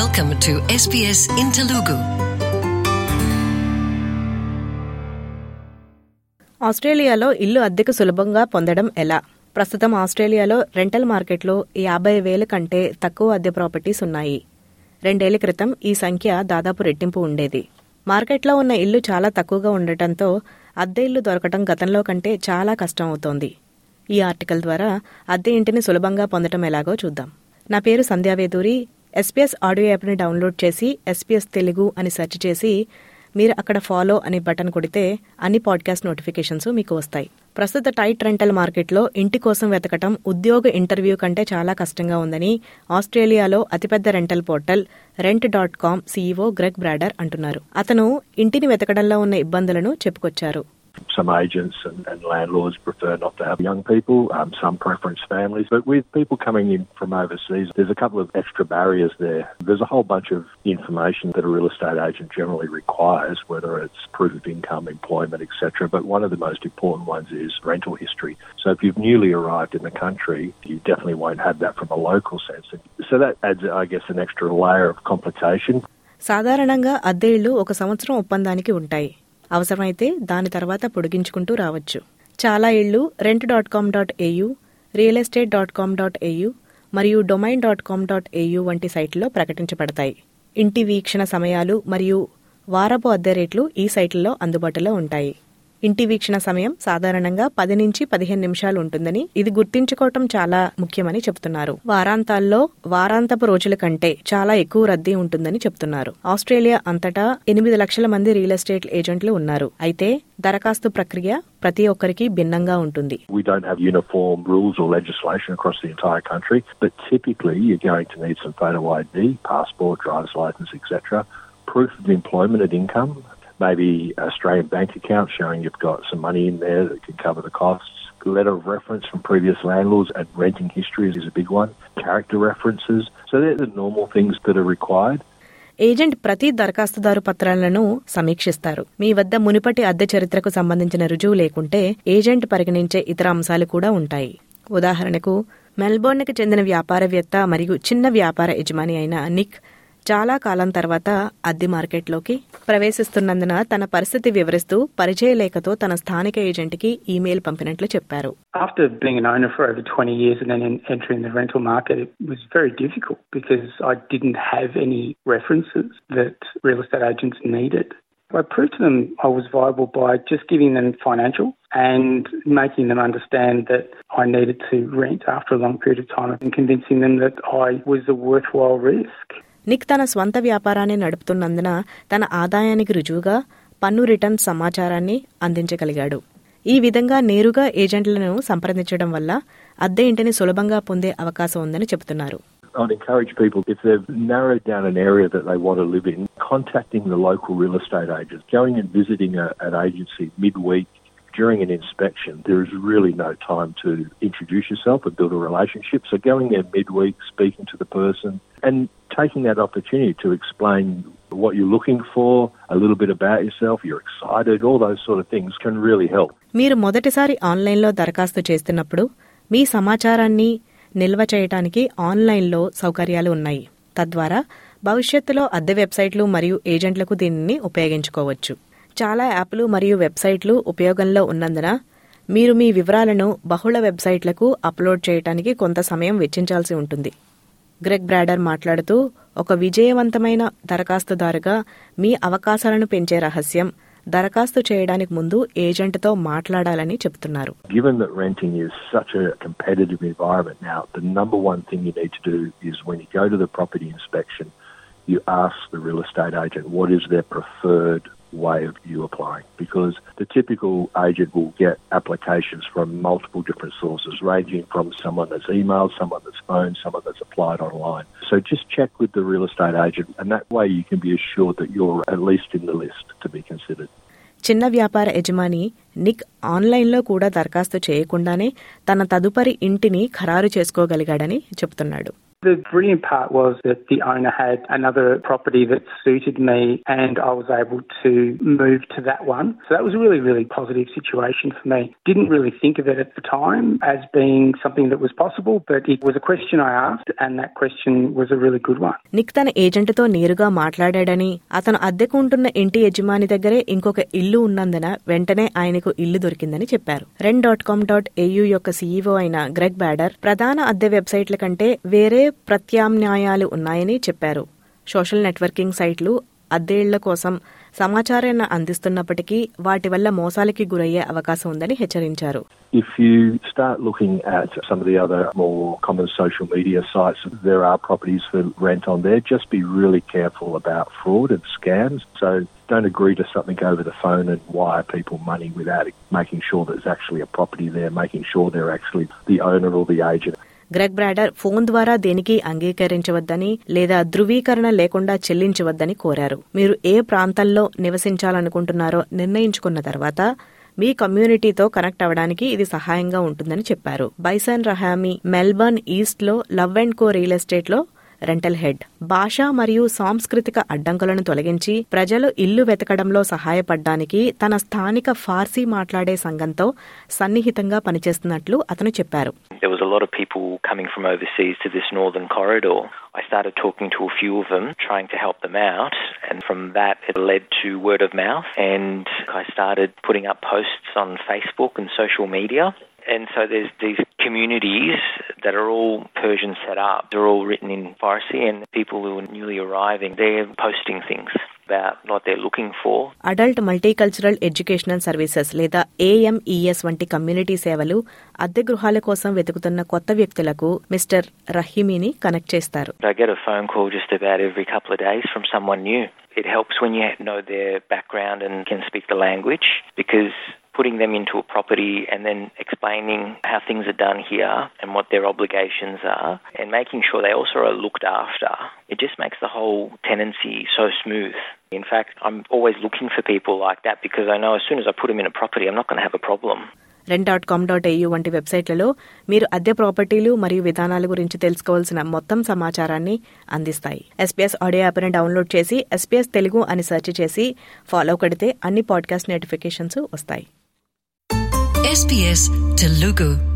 Welcome to SBS in Telugu. ఆస్ట్రేలియాలో ఇల్లు అద్దెకు సులభంగా పొందడం ఎలా? ప్రస్తుతం ఆస్ట్రేలియాలో రెంటల్ మార్కెట్లో యాభై వేల కంటే తక్కువ అద్దె ప్రాపర్టీస్ ఉన్నాయి. రెండేళ్ళ క్రితం ఈ సంఖ్య దాదాపు రెట్టింపు ఉండేది. మార్కెట్లో ఉన్న ఇల్లు చాలా తక్కువగా ఉండటంతో అద్దె ఇల్లు దొరకటం గతంలో కంటే చాలా కష్టం అవుతోంది. ఈ ఆర్టికల్ ద్వారా అద్దె ఇంటిని సులభంగా పొందటం ఎలాగో చూద్దాం. నా పేరు సంధ్యావేదూరి. ఎస్పీఎస్ ఆడియో యాప్ని డౌన్లోడ్ చేసి ఎస్పీఎస్ తెలుగు అని సెర్చ్ చేసి మీరు అక్కడ ఫాలో అనే బటన్ కొడితే అన్ని పాడ్కాస్ట్ నోటిఫికేషన్స్ మీకు వస్తాయి. ప్రస్తుత టైట్ రెంటల్ మార్కెట్లో ఇంటి కోసం వెతకటం ఉద్యోగ ఇంటర్వ్యూ కంటే చాలా కష్టంగా ఉందని ఆస్ట్రేలియాలో అతిపెద్ద rental portal rent dot com CEO Greg Bader అంటున్నారు. అతను ఇంటిని వెతకడంలో ఉన్న ఇబ్బందులను చెప్పుకొచ్చారు. Some agents and, and landlords prefer not to have young people, um, some preference families. But with people coming in from overseas, there's a couple of extra barriers there. There's a whole bunch of information that a real estate agent generally requires, whether it's proof of income, employment, etc. But one of the most important ones is rental history. So if you've newly arrived in the country, you definitely won't have that from a local sense. So that adds, I guess, an extra layer of complication. సాధారణంగా అద్దె ఇళ్లు ఒక సంవత్సరం ఒప్పందానికి ఉంటాయి అవసరమైతే దాని తర్వాత పొడిగించుకుంటూ రావచ్చు. చాలా ఇళ్ళు rent dot com dot A U real estate dot com dot A U మరియు domain dot com dot A U వంటి సైట్లలో ప్రకటించబడతాయి. ఇంటి వీక్షణ సమయాలు మరియు వారపు అద్దె రేట్లు ఈ సైట్లలో అందుబాటులో ఉంటాయి. ఇంటి వీక్షణ సమయం సాధారణంగా పది నుంచి పదిహేను నిమిషాలు ఉంటుందని ఇది గుర్తించుకోవటం చాలా ముఖ్యమని చెబుతున్నారు. వారాంతాల్లో వారాంతపు రోజుల కంటే చాలా ఎక్కువ రద్దీ ఉంటుందని చెప్తున్నారు ఆస్ట్రేలియా అంతటా ఎనిమిది లక్షల మంది రియల్ ఎస్టేట్ ఏజెంట్లు ఉన్నారు. అయితే దరఖాస్తు ప్రక్రియ ప్రతి ఒక్కరికి భిన్నంగా ఉంటుంది. We don't have uniform rules or legislation across the entire country, but typically you're going to need some photo ID, passport, driver's license, etc., proof of employment and income, maybe Australian bank account showing you've got some money in there that can cover the costs. Letter of reference from previous landlords and renting history is a big one. Character references. So they're the normal things that are required. Agent ప్రతి దరఖాస్తుదారు పత్రాలను సమీక్షిస్తారు మీ వద్ద మునుపటి అద్దె చరిత్రకు సంబంధించిన రుజువు లేకుంటే ఏజెంట్ పరిగణించే ఇతర అంశాలు కూడా ఉంటాయి ఉదాహరణకు మెల్బోర్న్కి చెందిన వ్యాపారవేత్త మరియు చిన్న వ్యాపార యజమాని అయిన నిక్ చాలా కాలం తర్వాత అద్దె మార్కెట్లోకి ప్రవేశిస్తున్నందున తన పరిస్థితి వివరిస్తూ పరిచయ లేఖతో తన స్థానిక ఏజెంట్కి ఈమెయిల్ పంపినట్లు చెప్పారు After being an owner for over 20 years and then en- entering the rental market, it was very difficult because I didn't have any references that real estate agents needed. I proved to them I was viable by just giving them financial and making them understand that I needed to rent after a long period of time and convincing them that I was a worthwhile risk. Nick తన స్వంత వ్యాపారాన్ని నడుపుతున్నందున తన ఆదాయానికి రుజువుగా పన్ను return సమాచారాన్ని అందించగలిగాడు ఈ విధంగా నేరుగా ఏజెంట్లను సంప్రదించడం వల్ల అద్దె ఇంటిని సులభంగా పొందే అవకాశం ఉందని చెబుతున్నారు I'd encourage people, if they've narrowed down an area that they want to live in, contacting the local real estate agents, going and visiting a, an agency midweek during an inspection. There is really no time to introduce yourself and build a relationship. So going there midweek, speaking to the person, and taking that opportunity to explain what you're looking for, a little bit about yourself, you're excited, all those sort of things can really help. మీరు మొదటిసారి ఆన్లైన్లో దరఖాస్తు చేస్తున్నప్పుడు మీ సమాచారాన్ని నిల్వ చేయడానికి ఆన్లైన్లో సౌకర్యాలు ఉన్నాయి. తద్వారా భవిష్యత్తులో అద్దె వెబ్సైట్లు మరియు ఏజెంట్లకు దీనిని ఉపయోగించుకోవచ్చు. చాలా యాప్లు మరియు వెబ్సైట్లు ఉపయోగంలో ఉన్నందున మీరు మీ వివరాలను బహుళ వెబ్సైట్లకు అప్లోడ్ చేయడానికి కొంత సమయం వెచ్చించాల్సి ఉంటుంది. గ్రెగ్ బ్రాడర్ మాట్లాడుతూ ఒక విజయవంతమైన దరఖాస్తుదారుగా మీ అవకాశాలను పెంచే రహస్యం దరఖాస్తు చేయడానికి ముందు ఏజెంట్తో మాట్లాడాలని చెబుతున్నారు. Given that renting is such a competitive environment now the inspection you ask the real estate agent what preferred way of you applying because the typical agent will get applications from multiple different sources, ranging from someone that's emailed, someone that's phoned, someone that's applied online. So just check with the real estate agent, and that way you can be assured that you're at least in the list to be considered. ಚಿನ್ನ ವ್ಯಾಪಾರ Nick ఆన్లైన్లో కూడా దరఖాస్తు చేయకుండానే తన తదుపరి ఇంటిని ఖరారు చేసుకోగలిగాడని చెబుతున్నాడు The brilliant part was that the owner had another property that suited me and I was able to move to that one. So that was a really, really positive situation for me. Didn't really think of it at the time as being something that was possible, but it was a question I asked and that question was a really good one. Nick తన ఏజెంట్తో నేరుగా మాట్లాడాడని అతను అద్దెకు ఉంటున్న ఇంటి యజమాని దగ్గరే ఇంకొక ఇల్లు ఉన్నందున వెంటనే ఆయనకు ఇల్లు దొరికిందని చెప్పారు. Rent dot com dot A U యొక్క సీఈఓ అయిన గ్రెగ్ బ్యాడర్ ప్రధాన అద్దె వెబ్సైట్ల కంటే వేరే ప్రత్యామ్నాయాలు ఉన్నాయని చెప్పారు. సోషల్ నెట్వర్కింగ్ సైట్లు అద్దెళ్ళ కోసం సమాచారాన్ని అందిస్తున్నప్పటికీ వాటి వల్ల మోసాలకి గురయ్యే అవకాశం ఉందని హెచ్చరించారు If you start looking at some of the other more common social media sites, there are properties for rent on there. Just be really careful about fraud and scams. So don't agree to something over the phone and wire people money without making sure there's actually a property there, making sure they're actually the owner or the agent. Greg Bader phone ద్వారా దేనికి అంగీకరించవద్దని లేదా ధృవీకరణ లేకుండా చెల్లించవద్దని కోరారు. మీరు ఏ ప్రాంతంలో నివసించాలనుకుంటున్నారో నిర్ణయించుకున్న తర్వాత మీ కమ్యూనిటీతో కనెక్ట్ అవ్వడానికి ఇది సహాయంగా ఉంటుందని చెప్పారు. బైసన్ రహామీ మెల్బర్న్ ఈస్ట్లో లవ్ అండ్ కో రియల్ ఎస్టేట్లో రెంటల్ హెడ్ భాష మరియు సాంస్కృతిక అడ్డంకులను తొలగించి ప్రజలు ఇల్లు వెతకడంలో సహాయపడ్డానికి తన స్థానిక ఫార్సీ మాట్లాడే సంఘంతో సన్నిహితంగా పనిచేస్తున్నట్లు అతను చెప్పారు I started talking to a few of them, trying to help them out, and from that it led to word of mouth. And I started putting up posts on Facebook and social media. And so there's these communities that are all Persian set up. They're all written in Farsi, and people who are newly arriving, they're posting things about what they're looking for. Adult multicultural educational services లేదా AMES వంటి community సేవలు అద్దె గృహాల కోసం వెతుకుతున్న కొత్త వ్యక్తులకు mister రహీమీని కనెక్ట్ చేస్తారు I get a phone call just about every couple of days from someone new. It helps when you know their background and can speak the language because putting them into a property and then explaining how things are done here and what their obligations are and making sure they also are looked after, it just makes the whole tenancy so smooth. In fact, I'm always looking for people like that because I know as soon as I put them in a property, I'm not going to have a problem. Rent dot com dot A U వంటి వెబ్సైట్లలో మీరు అద్దె ప్రాపర్టీలు మరియు విధానాల గురించి తెలుసుకోవాల్సిన మొత్తం సమాచారాన్ని అందిస్తాయి ఎస్పీఎస్ ఆడియో యాప్ని డౌన్లోడ్ చేసి ఎస్పీఎస్ తెలుగు అని సెర్చ్ చేసి ఫాలో కడితే అన్ని పాడ్కాస్ట్ నోటిఫికేషన్స్ వస్తాయి SBS Telugu